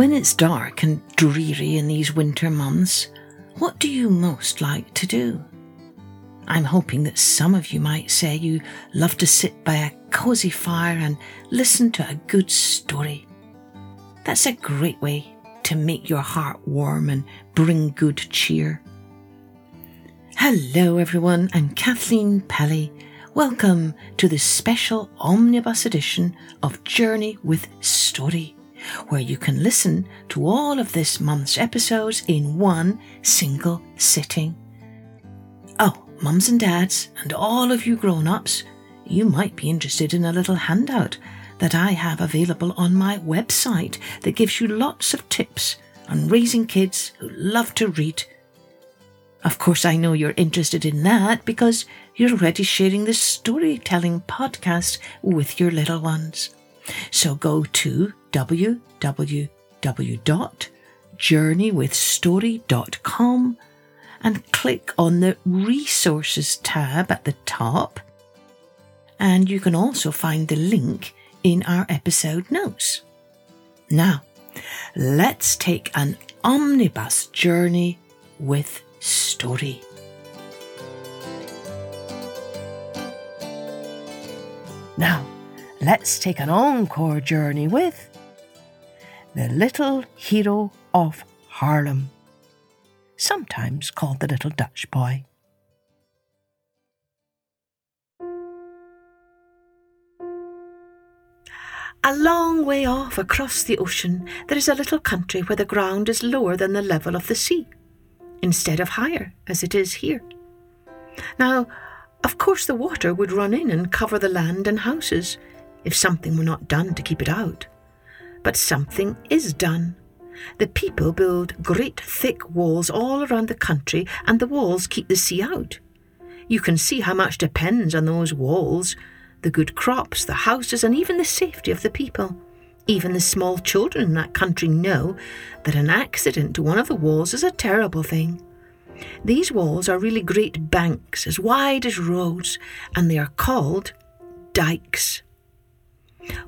When it's dark and dreary in these winter months, what do you most like to do? I'm hoping that some of you might say you love to sit by a cosy fire and listen to a good story. That's a great way to make your heart warm and bring good cheer. Hello, everyone. I'm Kathleen Pelley. Welcome to the special omnibus edition of Journey with Story where you can listen to all of this month's episodes in one single sitting. Oh, mums and dads, and all of you grown ups, you might be interested in a little handout that I have available on my website that gives you lots of tips on raising kids who love to read. Of course, I know you're interested in that because you're already sharing the storytelling podcast with your little ones. So go to www.journeywithstory.com and click on the Resources tab at the top. And you can also find the link in our episode notes. Now, let's take an omnibus journey with story. Now, let's take an encore journey with the little hero of Haarlem, sometimes called the little Dutch boy. A long way off across the ocean, there is a little country where the ground is lower than the level of the sea, instead of higher, as it is here. Now, of course, the water would run in and cover the land and houses if something were not done to keep it out. But something is done. The people build great thick walls all around the country, and the walls keep the sea out. You can see how much depends on those walls the good crops, the houses, and even the safety of the people. Even the small children in that country know that an accident to one of the walls is a terrible thing. These walls are really great banks, as wide as roads, and they are called dikes.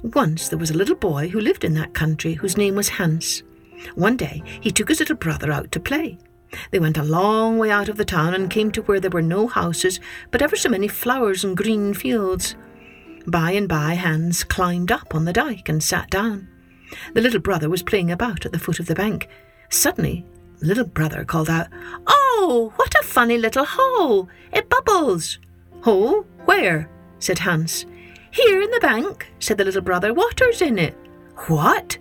Once there was a little boy who lived in that country whose name was Hans. One day he took his little brother out to play. They went a long way out of the town and came to where there were no houses, but ever so many flowers and green fields. By and by Hans climbed up on the dyke and sat down. The little brother was playing about at the foot of the bank. Suddenly, little brother called out, Oh, what a funny little hole! It bubbles! Hole? Where? said Hans. Here in the bank, said the little brother. Water's in it. What?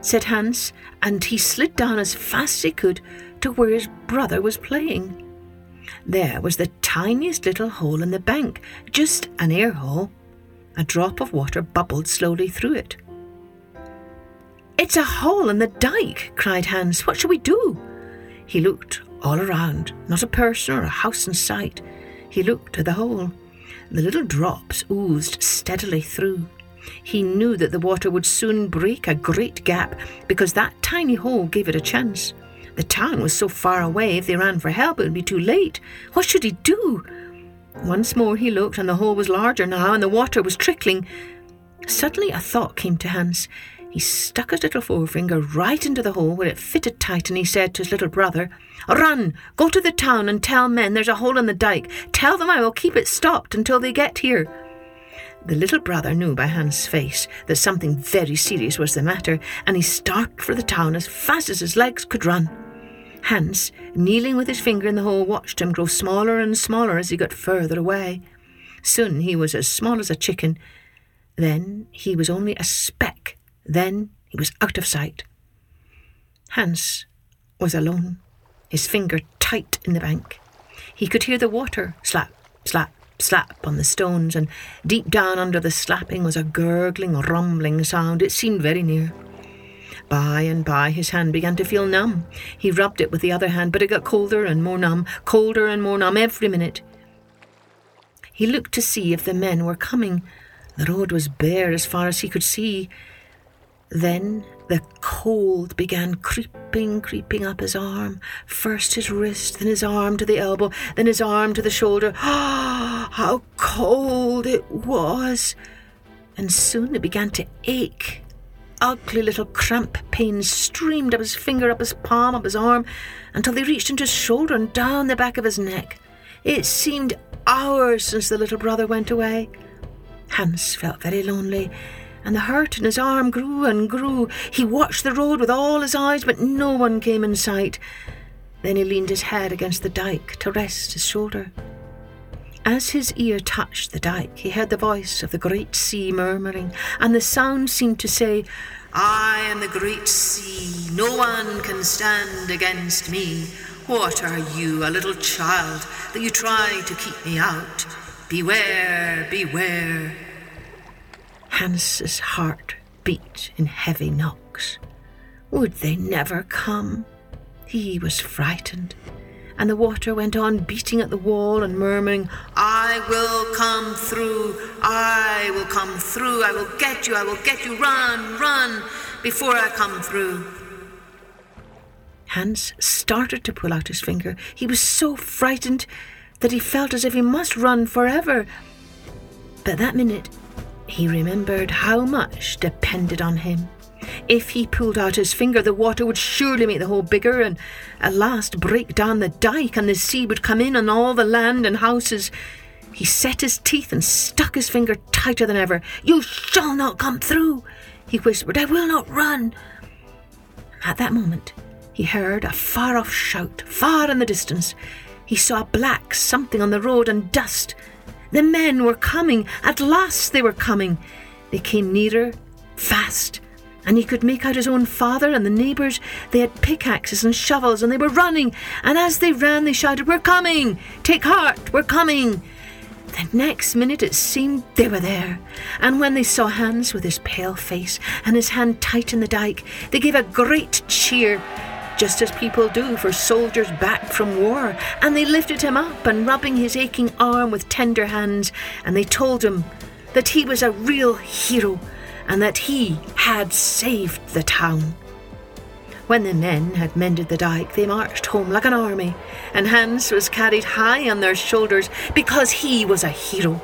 said Hans, and he slid down as fast as he could to where his brother was playing. There was the tiniest little hole in the bank, just an air hole. A drop of water bubbled slowly through it. It's a hole in the dike, cried Hans. What shall we do? He looked all around, not a person or a house in sight. He looked at the hole. The little drops oozed steadily through. He knew that the water would soon break a great gap because that tiny hole gave it a chance. The town was so far away, if they ran for help, it would be too late. What should he do? Once more he looked, and the hole was larger now, and the water was trickling. Suddenly a thought came to Hans. He stuck his little forefinger right into the hole where it fitted tight, and he said to his little brother, Run, go to the town and tell men there's a hole in the dike. Tell them I will keep it stopped until they get here. The little brother knew by Hans's face that something very serious was the matter, and he started for the town as fast as his legs could run. Hans, kneeling with his finger in the hole, watched him grow smaller and smaller as he got further away. Soon he was as small as a chicken. Then he was only a speck then he was out of sight. Hans was alone, his finger tight in the bank. He could hear the water slap, slap, slap on the stones, and deep down under the slapping was a gurgling, rumbling sound. It seemed very near. By and by, his hand began to feel numb. He rubbed it with the other hand, but it got colder and more numb, colder and more numb every minute. He looked to see if the men were coming. The road was bare as far as he could see. Then the cold began creeping, creeping up his arm. First his wrist, then his arm to the elbow, then his arm to the shoulder. Ah, how cold it was! And soon it began to ache. ugly little cramp pains streamed up his finger, up his palm, up his arm, until they reached into his shoulder and down the back of his neck. It seemed hours since the little brother went away. Hans felt very lonely, and the hurt in his arm grew and grew. He watched the road with all his eyes, but no one came in sight. Then he leaned his head against the dike to rest his shoulder. As his ear touched the dike, he heard the voice of the great sea murmuring, and the sound seemed to say, I am the great sea, no one can stand against me. What are you, a little child, that you try to keep me out? Beware, beware. Hans's heart beat in heavy knocks. Would they never come? He was frightened, and the water went on beating at the wall and murmuring, I will come through, I will come through, I will get you, I will get you, run, run, before I come through. Hans started to pull out his finger. He was so frightened that he felt as if he must run forever. But that minute, he remembered how much depended on him. If he pulled out his finger, the water would surely make the hole bigger and at last break down the dike, and the sea would come in on all the land and houses. He set his teeth and stuck his finger tighter than ever. You shall not come through, he whispered. I will not run. At that moment, he heard a far off shout, far in the distance. He saw black something on the road and dust. The men were coming. At last they were coming. They came nearer, fast, and he could make out his own father and the neighbours. They had pickaxes and shovels, and they were running. And as they ran, they shouted, We're coming! Take heart! We're coming! The next minute it seemed they were there, and when they saw Hans with his pale face and his hand tight in the dike, they gave a great cheer, just as people do for soldiers back from war, and they lifted him up and rubbing his aching arm with tender hands, and they told him that he was a real hero and that he had saved the town. When the men had mended the dike, they marched home like an army, and Hans was carried high on their shoulders because he was a hero.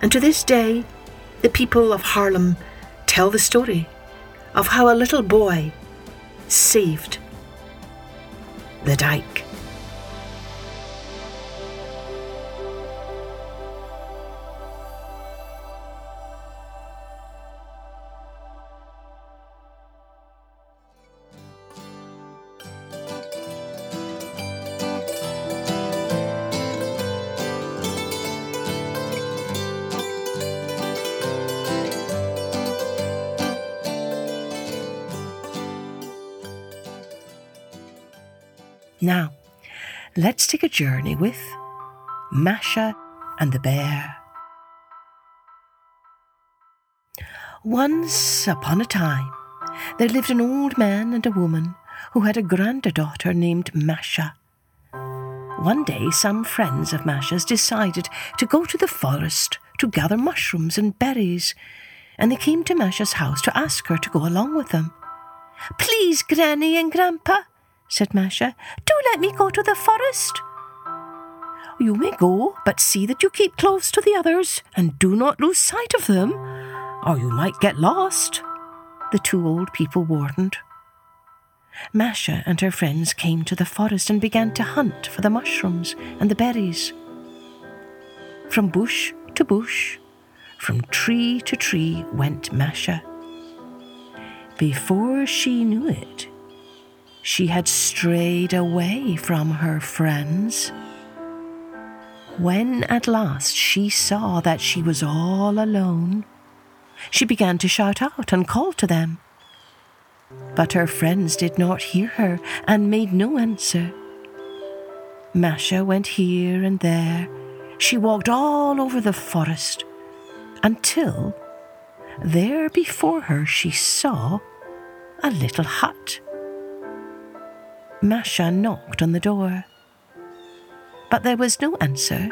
And to this day, the people of Haarlem tell the story of how a little boy saved the dike. Now, let's take a journey with Masha and the Bear. Once upon a time, there lived an old man and a woman who had a granddaughter named Masha. One day, some friends of Masha's decided to go to the forest to gather mushrooms and berries, and they came to Masha's house to ask her to go along with them. Please, Granny and Grandpa, said Masha. Do let me go to the forest. You may go, but see that you keep close to the others and do not lose sight of them, or you might get lost, the two old people warned. Masha and her friends came to the forest and began to hunt for the mushrooms and the berries. From bush to bush, from tree to tree went Masha. Before she knew it, she had strayed away from her friends. When at last she saw that she was all alone, she began to shout out and call to them. But her friends did not hear her and made no answer. Masha went here and there. She walked all over the forest until there before her she saw a little hut. Masha knocked on the door. But there was no answer,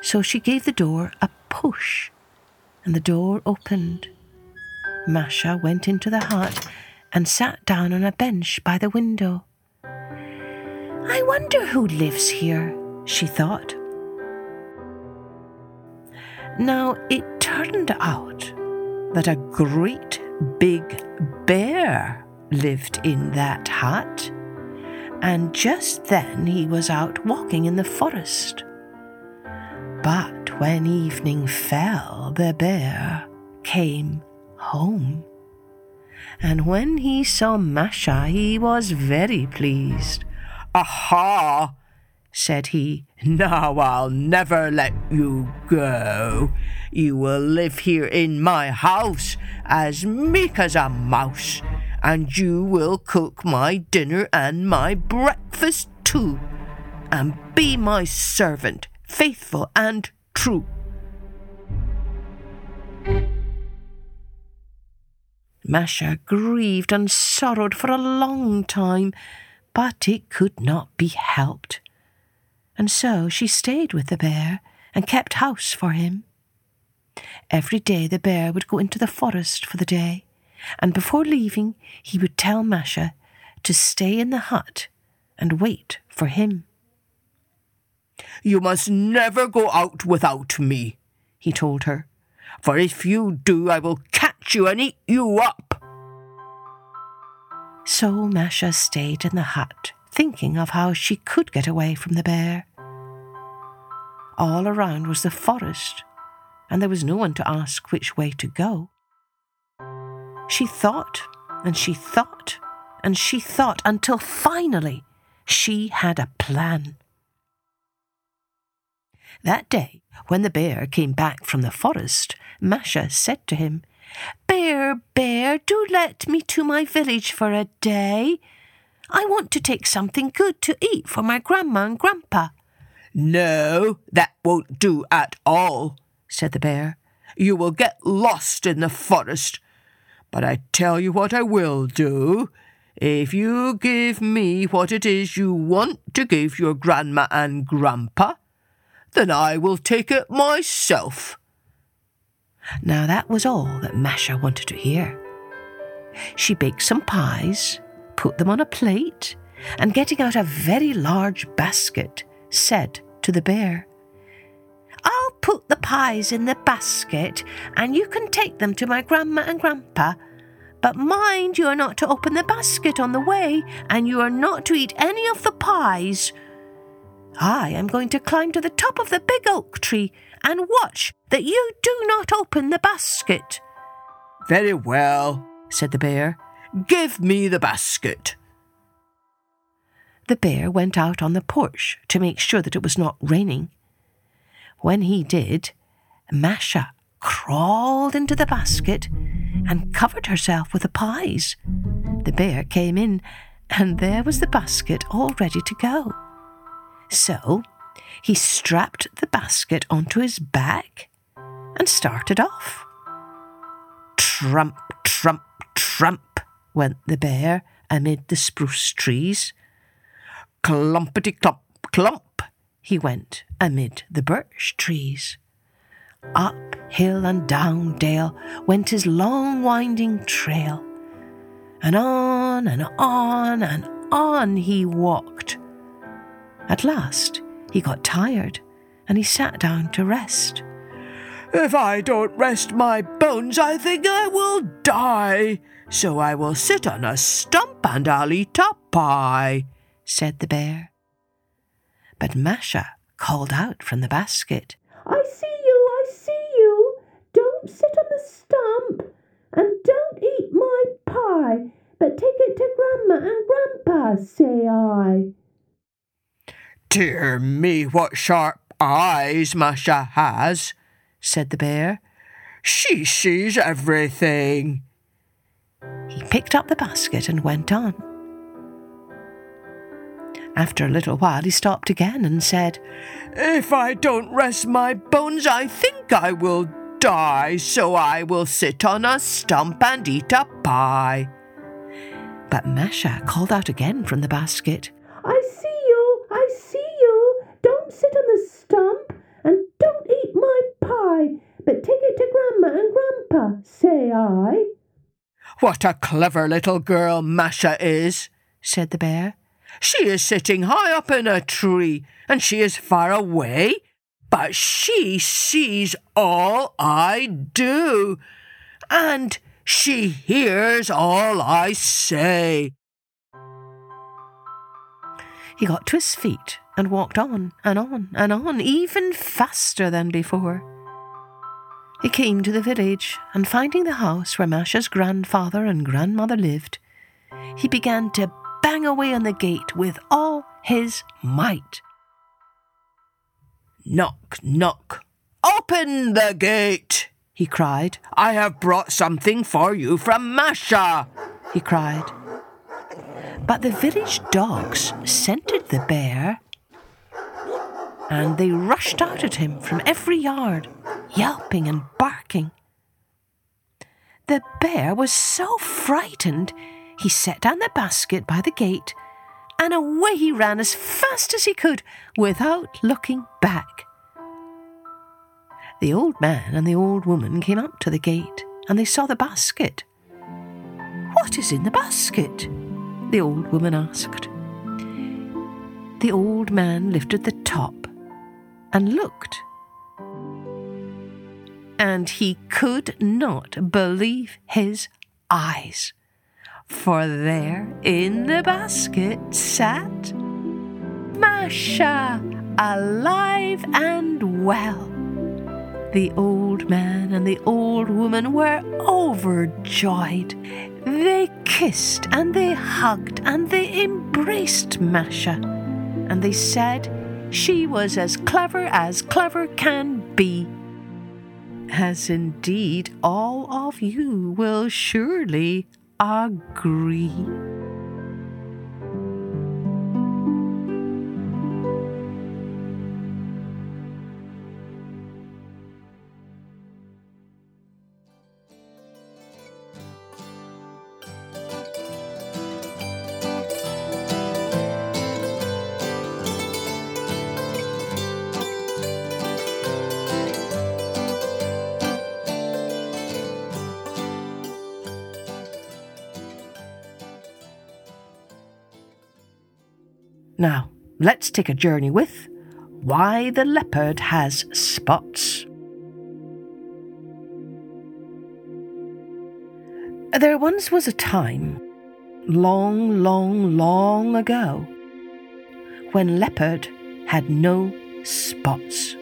so she gave the door a push, and the door opened. Masha went into the hut and sat down on a bench by the window. I wonder who lives here, she thought. Now it turned out that a great big bear lived in that hut, and just then he was out walking in the forest. But when evening fell, the bear came home. And when he saw Masha, he was very pleased. Aha! said he. Now I'll never let you go. You will live here in my house as meek as a mouse, and you will cook my dinner and my breakfast too, and be my servant, faithful and true. Masha grieved and sorrowed for a long time, but it could not be helped. And so she stayed with the bear and kept house for him. Every day the bear would go into the forest for the day, and before leaving he would tell Masha to stay in the hut and wait for him. You must never go out without me, he told her, for if you do I will catch you and eat you up. So Masha stayed in the hut, thinking of how she could get away from the bear. All around was the forest, and there was no one to ask which way to go. She thought, and she thought, and she thought until finally she had a plan. That day, when the bear came back from the forest, Masha said to him, Bear, bear, do let me to my village for a day. I want to take something good to eat for my grandma and grandpa. No, that won't do at all, said the bear. You will get lost in the forest. But I tell you what I will do. If you give me what it is you want to give your grandma and grandpa, then I will take it myself. Now that was all that Masha wanted to hear. She baked some pies, put them on a plate, and getting out a very large basket, said to the bear, I'll put the pies in the basket, and you can take them to my grandma and grandpa. But mind you are not to open the basket on the way, and you are not to eat any of the pies. I am going to climb to the top of the big oak tree and watch that you do not open the basket. Very well, said the bear. Give me the basket. The bear went out on the porch to make sure that it was not raining. When he did, Masha crawled into the basket and covered herself with the pies. The bear came in, and there was the basket all ready to go. So he strapped the basket onto his back and started off. Trump, trump, trump went the bear amid the spruce trees. Clumpety clump, clump he went amid the birch trees. Up hill and down dale went his long winding trail, and on and on and on he walked at last, he got tired and he sat down to rest. If I don't rest my bones, I think I will die. So I will sit on a stump and I'll eat a pie, said the bear. But Masha called out from the basket, I see you, I see you. Don't sit on the stump and don't eat my pie, but take it to Grandma and Grandpa, say I. Dear me, what sharp eyes Masha has, said the bear. She sees everything. He picked up the basket and went on. After a little while, he stopped again and said, If I don't rest my bones, I think I will die, so I will sit on a stump and eat a pie. But Masha called out again from the basket, I see you, I see you. Don't sit on the stump and don't eat my pie, but take it to Grandma and Grandpa, say I. What a clever little girl Masha is, said the bear. She is sitting high up in a tree, and she is far away, but she sees all I do. And She hears all I say. He got to his feet and walked on and on and on, even faster than before. He came to the village, and finding the house where Masha's grandfather and grandmother lived, he began to bang away on the gate with all his might. Knock, knock. Open the gate, he cried. I have brought something for you from Masha, he cried. But the village dogs scented the bear and they rushed out at him from every yard, yelping and barking. The bear was so frightened he set down the basket by the gate and away he ran as fast as he could without looking back. The old man and the old woman came up to the gate and they saw the basket. What is in the basket? the old woman asked. The old man lifted the top and looked. And he could not believe his eyes, for there in the basket sat Masha, alive and well. The old man and the old woman were overjoyed. They kissed and they hugged and they embraced Masha, and they said she was as clever as clever can be. As indeed all of you will surely agree. Take a journey with Why the Leopard Has Spots. There once was a time, long, long, long ago, when Leopard had no spots.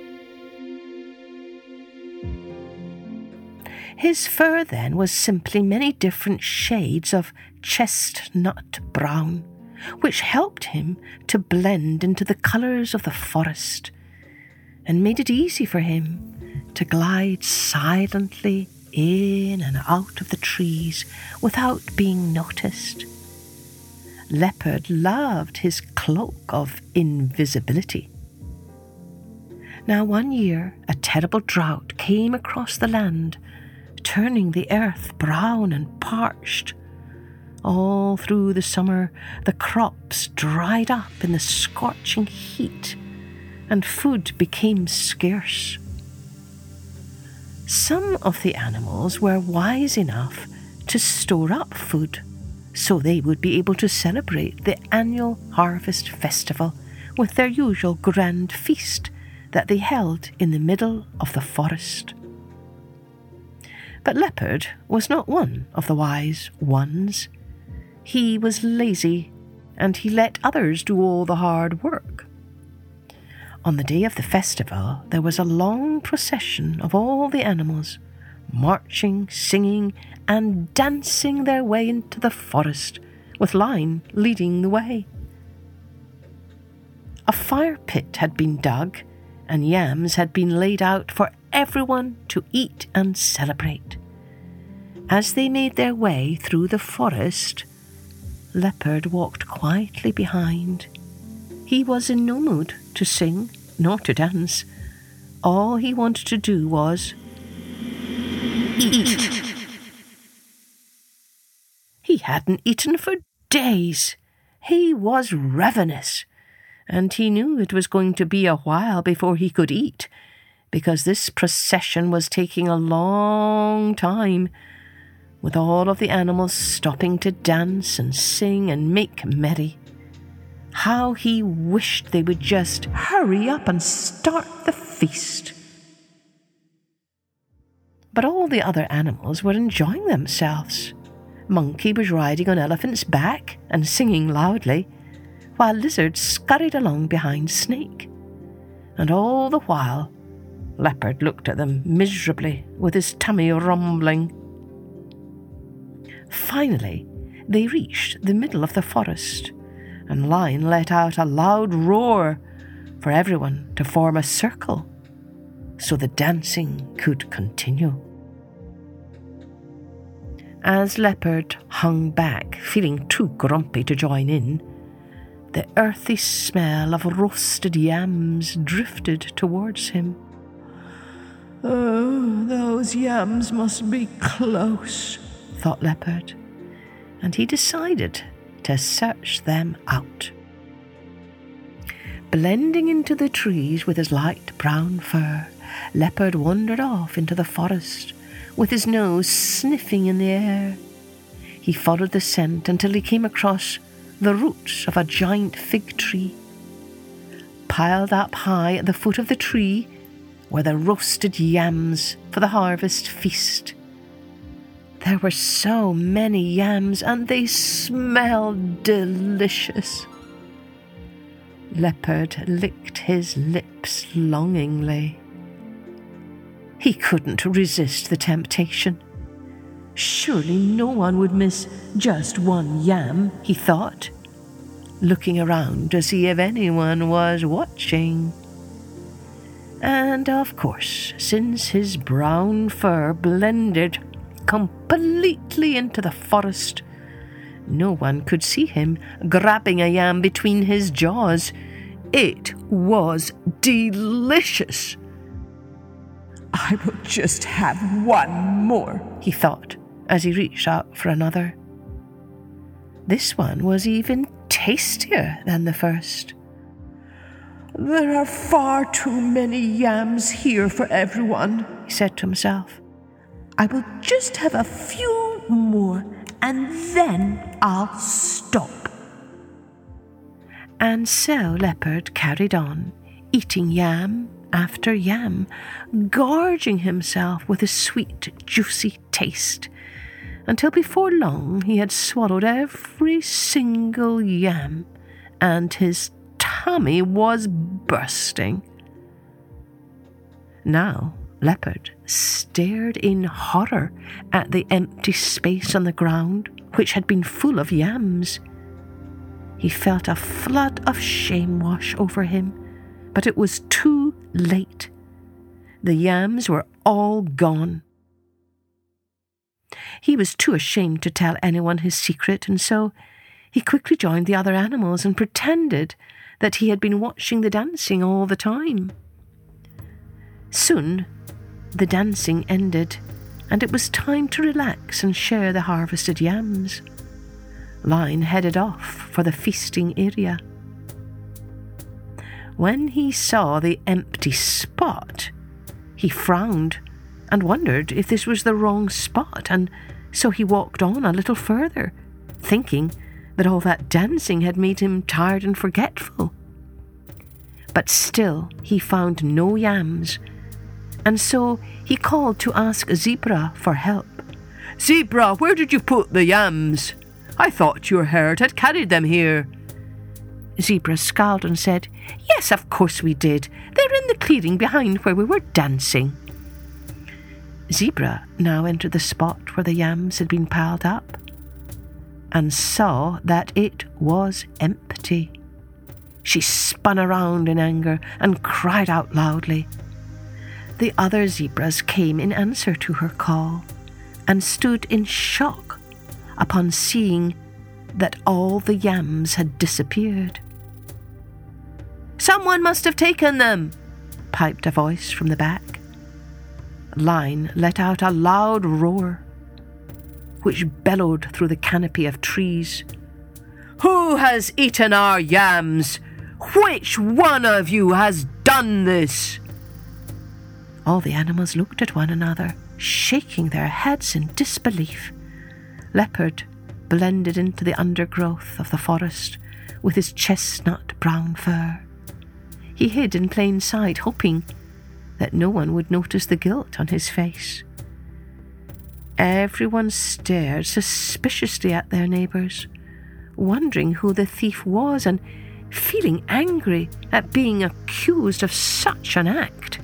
His fur then was simply many different shades of chestnut brown which helped him to blend into the colours of the forest and made it easy for him to glide silently in and out of the trees without being noticed. Leopard loved his cloak of invisibility. Now, one year, a terrible drought came across the land, turning the earth brown and parched all through the summer, the crops dried up in the scorching heat, and food became scarce. Some of the animals were wise enough to store up food so they would be able to celebrate the annual harvest festival with their usual grand feast that they held in the middle of the forest. But Leopard was not one of the wise ones. He was lazy, and he let others do all the hard work. On the day of the festival, there was a long procession of all the animals, marching, singing, and dancing their way into the forest, with Lion leading the way. A fire pit had been dug, and yams had been laid out for everyone to eat and celebrate. As they made their way through the forest, Leopard walked quietly behind. He was in no mood to sing nor to dance. All he wanted to do was eat. He hadn't eaten for days. He was ravenous, and he knew it was going to be a while before he could eat, because this procession was taking a long time with all of the animals stopping to dance and sing and make merry. How he wished they would just hurry up and start the feast. But all the other animals were enjoying themselves. Monkey was riding on Elephant's back and singing loudly, while Lizard scurried along behind Snake. And all the while, Leopard looked at them miserably, with his tummy rumbling. Finally, they reached the middle of the forest, and Lion let out a loud roar for everyone to form a circle so the dancing could continue. As Leopard hung back, feeling too grumpy to join in, the earthy smell of roasted yams drifted towards him. Oh, those yams must be close, thought Leopard, and he decided to search them out. Blending into the trees with his light brown fur, Leopard wandered off into the forest with his nose sniffing in the air. He followed the scent until he came across the roots of a giant fig tree. Piled up high at the foot of the tree were the roasted yams for the harvest feast. There were so many yams, and they smelled delicious. Leopard licked his lips longingly. He couldn't resist the temptation. Surely no one would miss just one yam, he thought, looking around to see if anyone was watching. And of course, since his brown fur blended completely into the forest, no one could see him grabbing a yam between his jaws. It was delicious. I will just have one more, he thought as he reached out for another. This one was even tastier than the first. There are far too many yams here for everyone, he said to himself. I will just have a few more and then I'll stop. And so Leopard carried on, eating yam after yam, gorging himself with a sweet, juicy taste, until before long he had swallowed every single yam, and his tummy was bursting. Now, Leopard stared in horror at the empty space on the ground, which had been full of yams. He felt a flood of shame wash over him but it was too late. The yams were all gone. He was too ashamed to tell anyone his secret, and so he quickly joined the other animals and pretended that he had been watching the dancing all the time. Soon, the dancing ended, and it was time to relax and share the harvested yams. Lion headed off for the feasting area. When he saw the empty spot, he frowned and wondered if this was the wrong spot, and so he walked on a little further, thinking that all that dancing had made him tired and forgetful. But still he found no yams, and so he called to ask Zebra for help. Zebra, where did you put the yams? I thought your herd had carried them here. Zebra scowled and said, Yes, of course we did. They're in the clearing behind where we were dancing. Zebra now entered the spot where the yams had been piled up and saw that it was empty. She spun around in anger and cried out loudly. The other zebras came in answer to her call and stood in shock upon seeing that all the yams had disappeared. Someone must have taken them, piped a voice from the back. Lion let out a loud roar, which bellowed through the canopy of trees. Who has eaten our yams? Which one of you has done this? All the animals looked at one another, shaking their heads in disbelief. Leopard blended into the undergrowth of the forest with his chestnut brown fur. He hid in plain sight, hoping that no one would notice the guilt on his face. Everyone stared suspiciously at their neighbours, wondering who the thief was and feeling angry at being accused of such an act.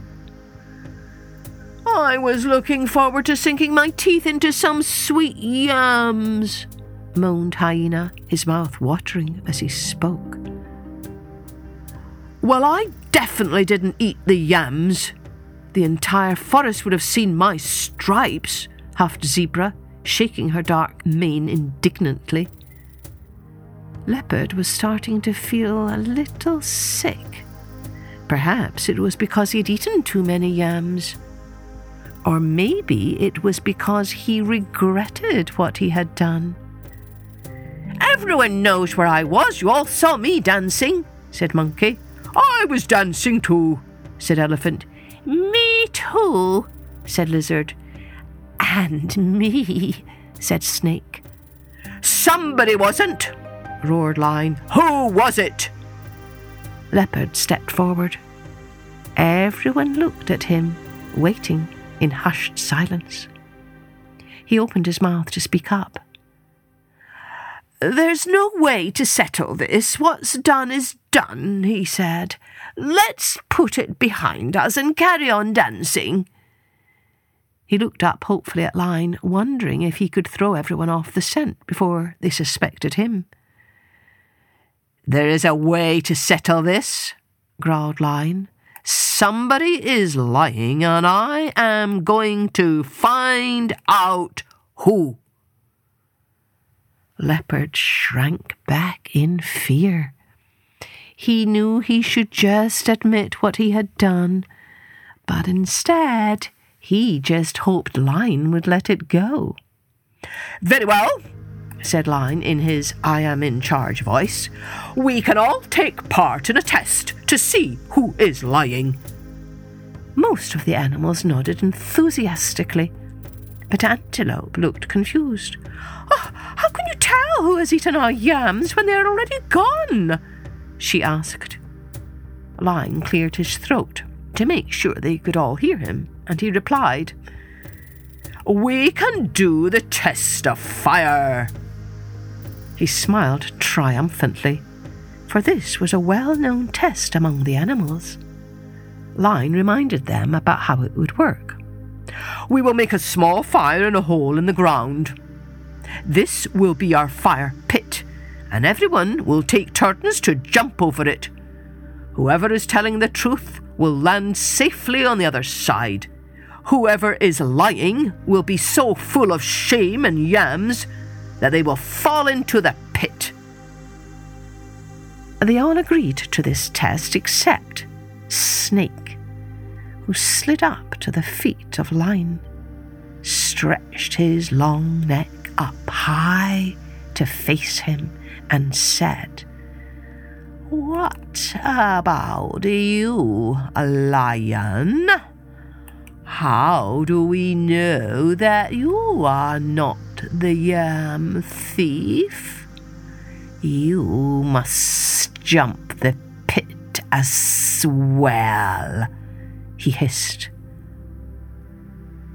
I was looking forward to sinking my teeth into some sweet yams, moaned Hyena, his mouth watering as he spoke. Well, I definitely didn't eat the yams. The entire forest would have seen my stripes, huffed Zebra, shaking her dark mane indignantly. Leopard was starting to feel a little sick. Perhaps it was because he'd eaten too many yams. Or maybe it was because he regretted what he had done. Everyone knows where I was. You all saw me dancing, said Monkey. I was dancing too, said Elephant. Me too, said Lizard. And me, said Snake. Somebody wasn't, roared Lion. Who was it? Leopard stepped forward. Everyone looked at him, waiting in hushed silence. He opened his mouth to speak up. There's no way to settle this. What's done is done, he said. Let's put it behind us and carry on dancing. He looked up hopefully at Lion, wondering if he could throw everyone off the scent before they suspected him. There is a way to settle this, growled Lion. Somebody is lying, and I am going to find out who. Leopard shrank back in fear. He knew he should just admit what he had done, but instead he just hoped Lion would let it go. Very well, said Lion in his I am in charge voice. We can all take part in a test to see who is lying. Most of the animals nodded enthusiastically, but Antelope looked confused. Oh, how can you tell who has eaten our yams when they are already gone? she asked. Lion cleared his throat to make sure they could all hear him, and he replied, We can do the test of fire. He smiled triumphantly, for this was a well known test among the animals. Lion reminded them about how it would work. We will make a small fire in a hole in the ground. This will be our fire pit, and everyone will take turns to jump over it. Whoever is telling the truth will land safely on the other side. Whoever is lying will be so full of shame and yams that they will fall into the pit. They all agreed to this test except Snake, who slid up to the feet of Lion, stretched his long neck up high to face him, and said, What about you, Lion? How do we know that you are not the yam thief? You must jump the pit as well, he hissed.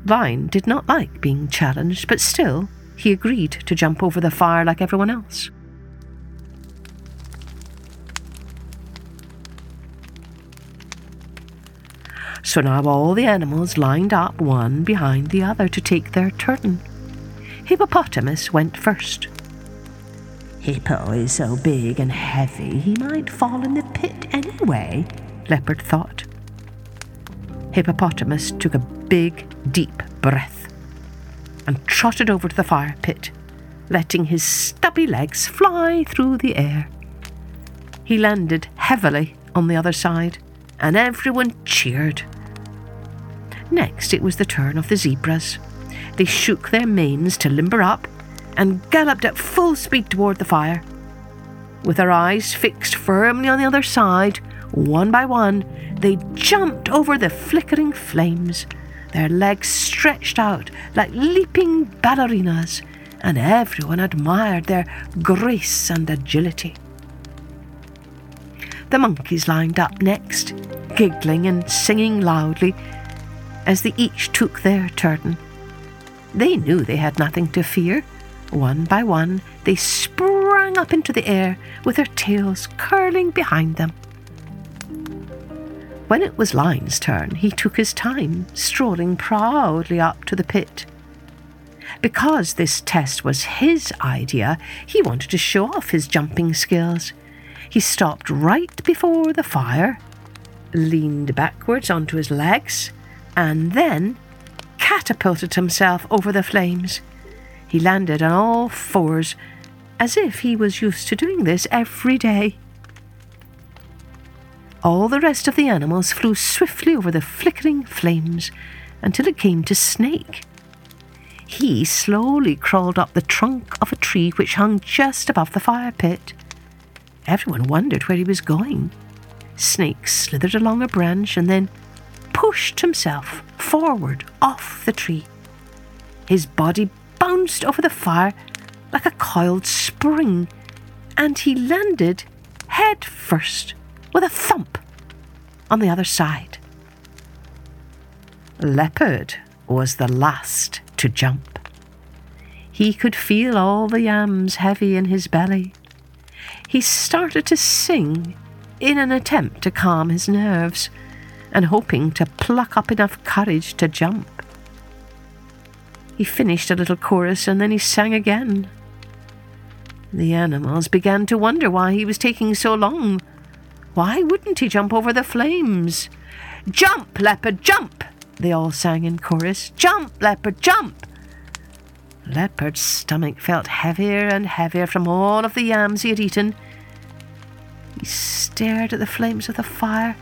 Lion did not like being challenged, but still he agreed to jump over the fire like everyone else. So now all the animals lined up one behind the other to take their turn. Hippopotamus went first. Hippo is so big and heavy he might fall in the pit anyway, Leopard thought. Hippopotamus took a big, deep breath and trotted over to the fire pit, letting his stubby legs fly through the air. He landed heavily on the other side, and everyone cheered. Next, it was the turn of the zebras. They shook their manes to limber up and galloped at full speed toward the fire. With their eyes fixed firmly on the other side, one by one, they jumped over the flickering flames, their legs stretched out like leaping ballerinas, and everyone admired their grace and agility. The monkeys lined up next, giggling and singing loudly as they each took their turn. They knew they had nothing to fear. One by one, they sprang up into the air with their tails curling behind them. When it was Lion's turn, he took his time, strolling proudly up to the pit. Because this test was his idea, he wanted to show off his jumping skills. He stopped right before the fire, leaned backwards onto his legs, and then catapulted himself over the flames. He landed on all fours, as if he was used to doing this every day. All the rest of the animals flew swiftly over the flickering flames until it came to Snake. He slowly crawled up the trunk of a tree which hung just above the fire pit. Everyone wondered where he was going. Snake slithered along a branch and then pushed himself forward off the tree. His body bounced over the fire like a coiled spring, and he landed head first with a thump on the other side. Leopard was the last to jump. He could feel all the yams heavy in his belly. He started to sing in an attempt to calm his nerves and hoping to pluck up enough courage to jump. He finished a little chorus and then he sang again. The animals began to wonder why he was taking so long why wouldn't he jump over the flames? Jump, leopard, jump! They all sang in chorus. Jump, leopard, jump! Leopard's stomach felt heavier and heavier from all of the yams he had eaten. He stared at the flames of the fire.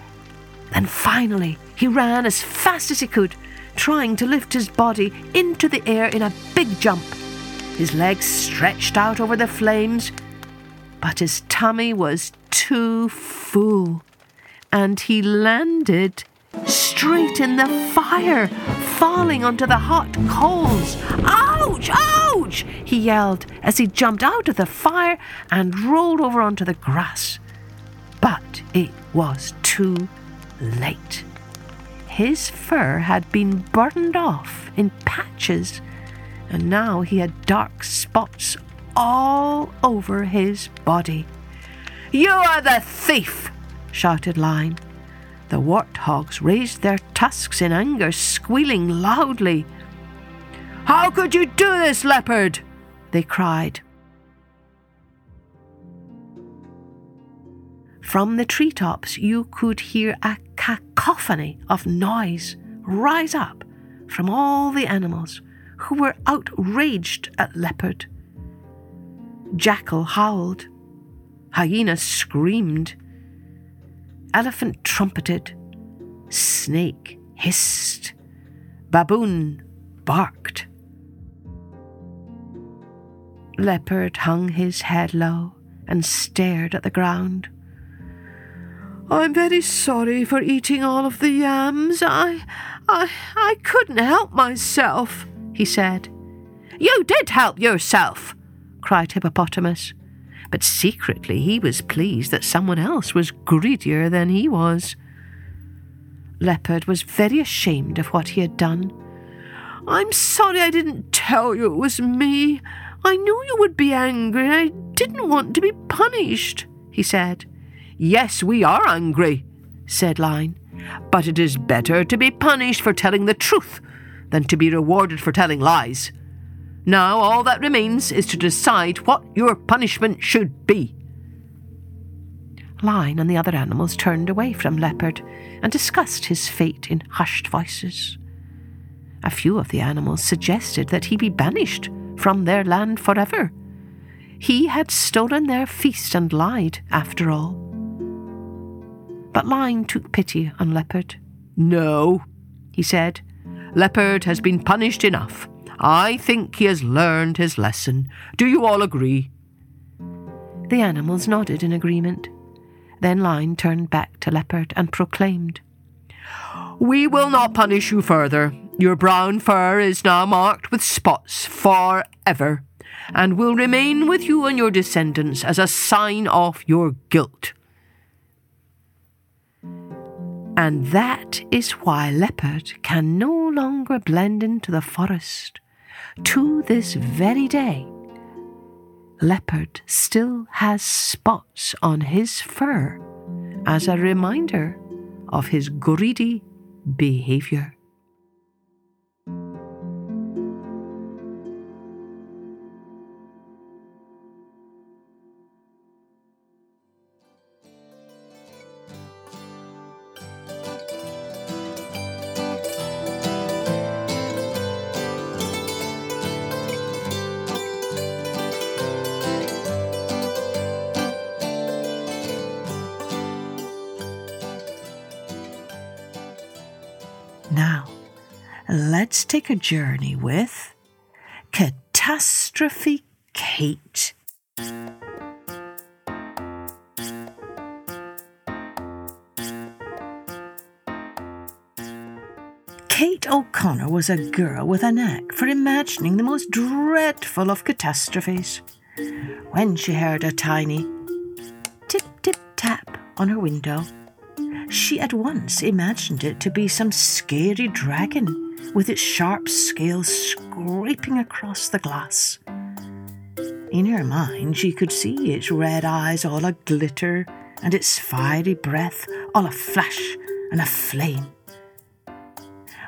Then finally, he ran as fast as he could, trying to lift his body into the air in a big jump. His legs stretched out over the flames, but his tummy was too full, and he landed straight in the fire, falling onto the hot coals. Ouch! Ouch! he yelled as he jumped out of the fire and rolled over onto the grass. But it was too late. His fur had been burned off in patches, and now he had dark spots all over his body. You are the thief! shouted Lion. The warthogs raised their tusks in anger, squealing loudly. How could you do this, leopard? they cried. From the treetops, you could hear a cacophony of noise rise up from all the animals who were outraged at Leopard. Jackal howled. Hyena screamed. Elephant trumpeted. Snake hissed. Baboon barked. Leopard hung his head low and stared at the ground. I'm very sorry for eating all of the yams. I, I, I couldn't help myself, he said. You did help yourself, cried Hippopotamus. But secretly he was pleased that someone else was greedier than he was. Leopard was very ashamed of what he had done. I'm sorry I didn't tell you it was me. I knew you would be angry. I didn't want to be punished, he said. Yes, we are angry, said Lion. But it is better to be punished for telling the truth than to be rewarded for telling lies. Now all that remains is to decide what your punishment should be. Lion and the other animals turned away from Leopard and discussed his fate in hushed voices. A few of the animals suggested that he be banished from their land forever. He had stolen their feast and lied, after all. But Lion took pity on Leopard. No, he said. Leopard has been punished enough. I think he has learned his lesson. Do you all agree? The animals nodded in agreement. Then Lion turned back to Leopard and proclaimed, We will not punish you further. Your brown fur is now marked with spots forever, and will remain with you and your descendants as a sign of your guilt. And that is why Leopard can no longer blend into the forest To this very day, Leopard still has spots on his fur as a reminder of his greedy behavior. Let's take a journey with Catastrophe Kate. Kate O'Connor was a girl with a knack for imagining the most dreadful of catastrophes. When she heard a tiny tip tip tap on her window, she at once imagined it to be some scary dragon with its sharp scales scraping across the glass. In her mind, she could see its red eyes all a glitter and its fiery breath all a flash and a flame.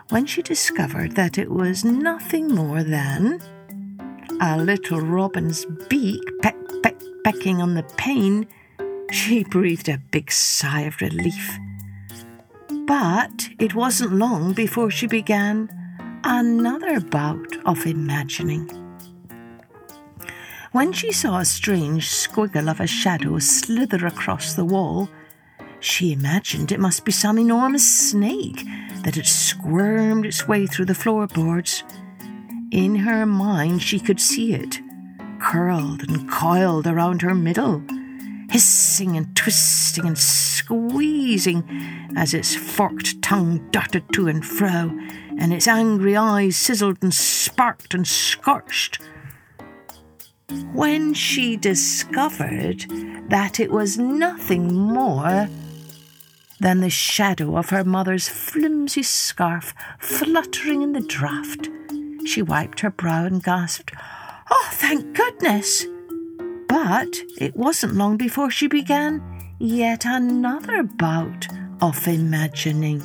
When she discovered that it was nothing more than a little robin's beak peck, peck, pecking on the pane, she breathed a big sigh of relief. But it wasn't long before she began another bout of imagining. When she saw a strange squiggle of a shadow slither across the wall, she imagined it must be some enormous snake that had squirmed its way through the floorboards. In her mind, she could see it, curled and coiled around her middle, hissing and twisting and squeezing as its forked tongue darted to and fro, and its angry eyes sizzled and sparked and scorched. When she discovered that it was nothing more than the shadow of her mother's flimsy scarf fluttering in the draught, she wiped her brow and gasped, Oh, thank goodness! But it wasn't long before she began yet another bout of imagining.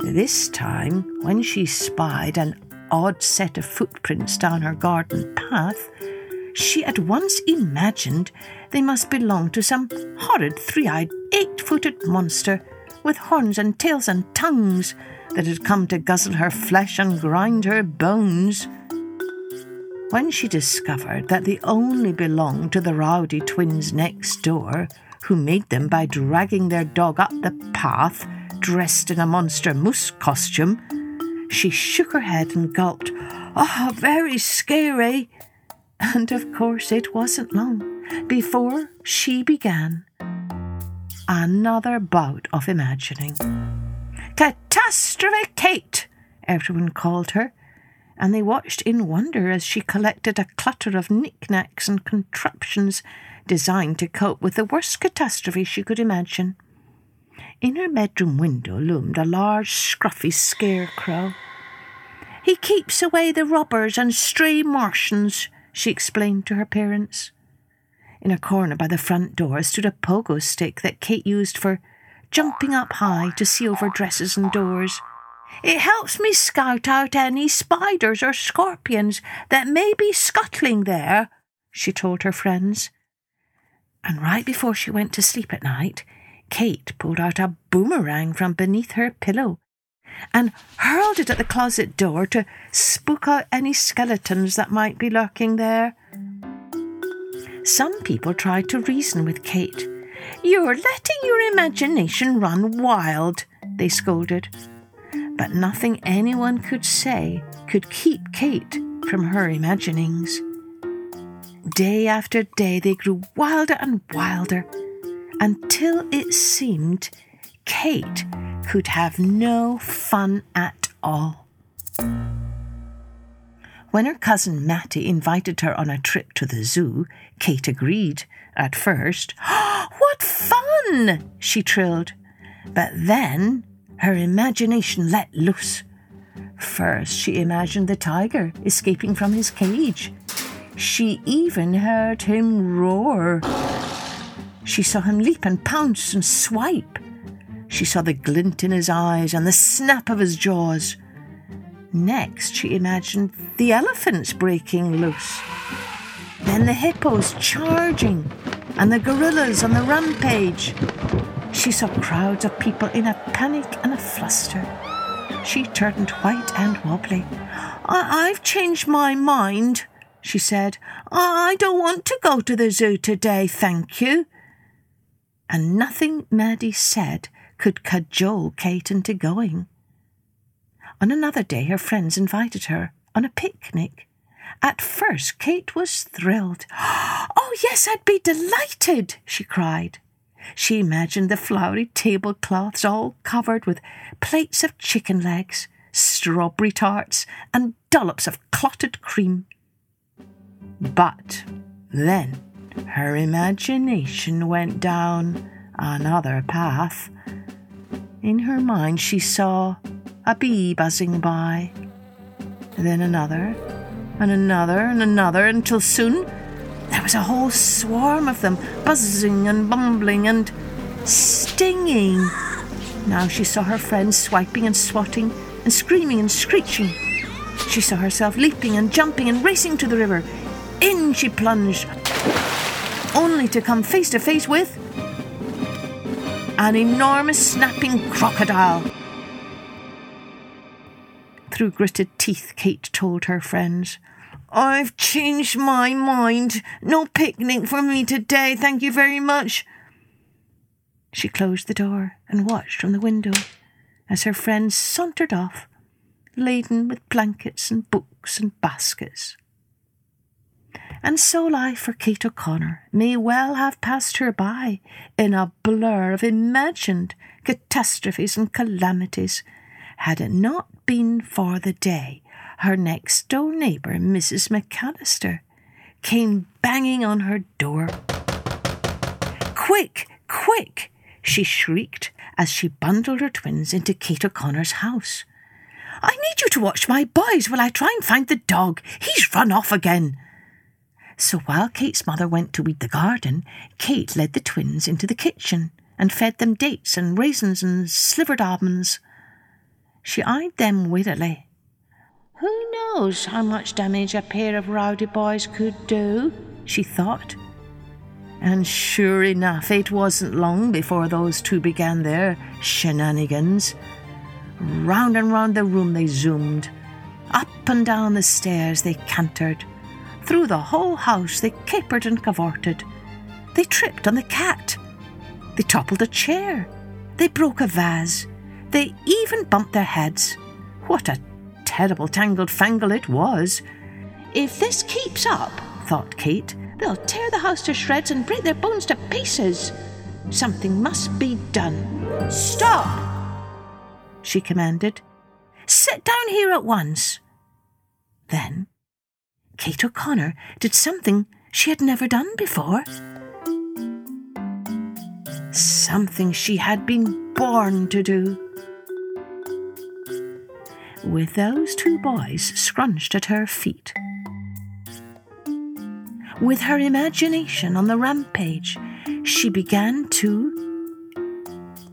This time, when she spied an odd set of footprints down her garden path, she at once imagined they must belong to some horrid three eyed, eight footed monster with horns and tails and tongues that had come to guzzle her flesh and grind her bones. When she discovered that they only belonged to the rowdy twins next door, who made them by dragging their dog up the path dressed in a monster moose costume, she shook her head and gulped, Oh, very scary! And of course it wasn't long before she began another bout of imagining. Catastrophe Kate! Everyone called her, and they watched in wonder as she collected a clutter of knickknacks and contraptions designed to cope with the worst catastrophe she could imagine. In her bedroom window loomed a large, scruffy scarecrow. He keeps away the robbers and stray Martians, she explained to her parents. In a corner by the front door stood a pogo stick that Kate used for jumping up high to see over dresses and doors. It helps me scout out any spiders or scorpions that may be scuttling there, she told her friends. And right before she went to sleep at night, Kate pulled out a boomerang from beneath her pillow and hurled it at the closet door to spook out any skeletons that might be lurking there. Some people tried to reason with Kate. You're letting your imagination run wild, they scolded but nothing anyone could say could keep Kate from her imaginings. Day after day they grew wilder and wilder until it seemed Kate could have no fun at all. When her cousin Mattie invited her on a trip to the zoo, Kate agreed at first. what fun! she trilled. But then her imagination let loose. First, she imagined the tiger escaping from his cage. She even heard him roar. She saw him leap and pounce and swipe. She saw the glint in his eyes and the snap of his jaws. Next, she imagined the elephants breaking loose. Then the hippos charging, and the gorillas on the rampage. She saw crowds of people in a panic and a fluster. She turned white and wobbly. I- have changed my mind, she said. I-, I don't want to go to the zoo today, thank you. And nothing Maddie said could cajole Kate into going. On another day, her friends invited her on a picnic. At first, Kate was thrilled. Oh, yes, I'd be delighted, she cried. She imagined the flowery tablecloths all covered with plates of chicken legs, strawberry tarts, and dollops of clotted cream. But then her imagination went down another path. In her mind, she saw a bee buzzing by, then another, and another, and another, until soon there was a whole swarm of them, buzzing and bumbling and stinging. Now she saw her friends swiping and swatting and screaming and screeching. She saw herself leaping and jumping and racing to the river. In she plunged, only to come face to face with an enormous snapping crocodile. Through gritted teeth, Kate told her friends, I've changed my mind. No picnic for me today, thank you very much. She closed the door and watched from the window as her friends sauntered off, laden with blankets and books and baskets. And so life for Kate O'Connor may well have passed her by in a blur of imagined catastrophes and calamities, had it not been for the day her next door neighbour, Mrs. McAllister, came banging on her door. Quick, quick, she shrieked as she bundled her twins into Kate O'Connor's house. I need you to watch my boys while I try and find the dog. He's run off again. So while Kate's mother went to weed the garden, Kate led the twins into the kitchen and fed them dates and raisins and slivered almonds. She eyed them wittily. Who knows how much damage a pair of rowdy boys could do? she thought. And sure enough, it wasn't long before those two began their shenanigans. Round and round the room they zoomed. Up and down the stairs they cantered. Through the whole house they capered and cavorted. They tripped on the cat. They toppled a chair. They broke a vase. They even bumped their heads. What a terrible tangled fangle it was. If this keeps up, thought Kate, they'll tear the house to shreds and break their bones to pieces. Something must be done. Stop! she commanded. Sit down here at once. Then Kate O'Connor did something she had never done before. Something she had been born to do. With those two boys scrunched at her feet, with her imagination on the rampage, she began to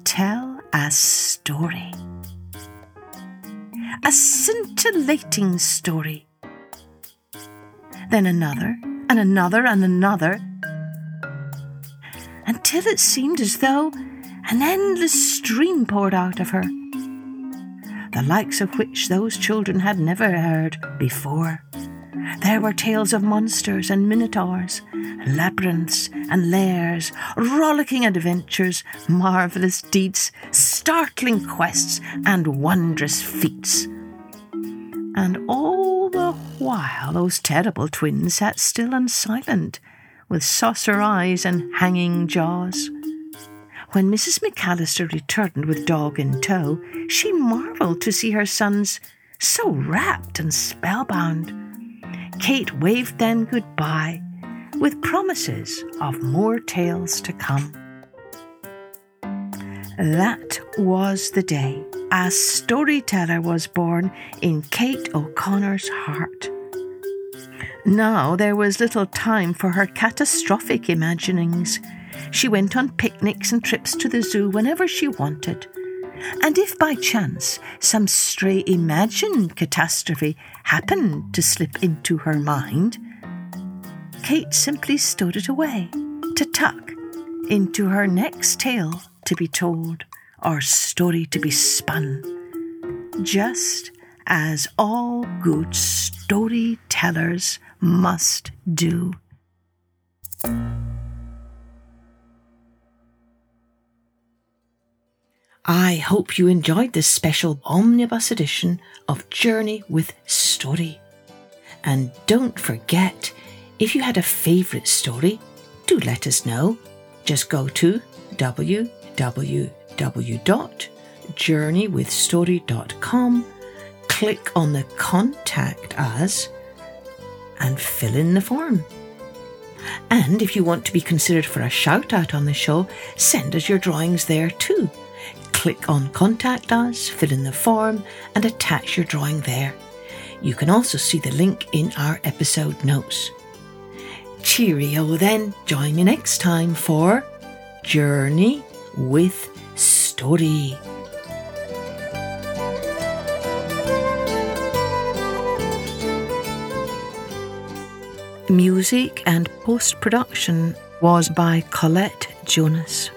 tell a story. A scintillating story. Then another, and another, and another, until it seemed as though an endless stream poured out of her, the likes of which those children had never heard before. There were tales of monsters and minotaurs, labyrinths and lairs, rollicking adventures, marvellous deeds, startling quests, and wondrous feats. And all the while those terrible twins sat still and silent, with saucer eyes and hanging jaws. When Mrs. McAllister returned with dog in tow, she marvelled to see her sons so rapt and spellbound. Kate waved them goodbye, with promises of more tales to come. That was the day a storyteller was born in Kate O'Connor's heart. Now there was little time for her catastrophic imaginings. She went on picnics and trips to the zoo whenever she wanted. And if by chance some stray imagined catastrophe happened to slip into her mind, Kate simply stowed it away to tuck into her next tale to be told or story to be spun. Just as all good storytellers must do. I hope you enjoyed this special omnibus edition of Journey with Story. And don't forget, if you had a favourite story, do let us know. Just go to www.journeywithstory.com, click on the Contact Us, and fill in the form. And if you want to be considered for a shout out on the show, send us your drawings there too click on Contact Us, fill in the form, and attach your drawing there. You can also see the link in our episode notes. Cheerio then, join me next time for Journey with Story. Music and post production was by Colette Jonas.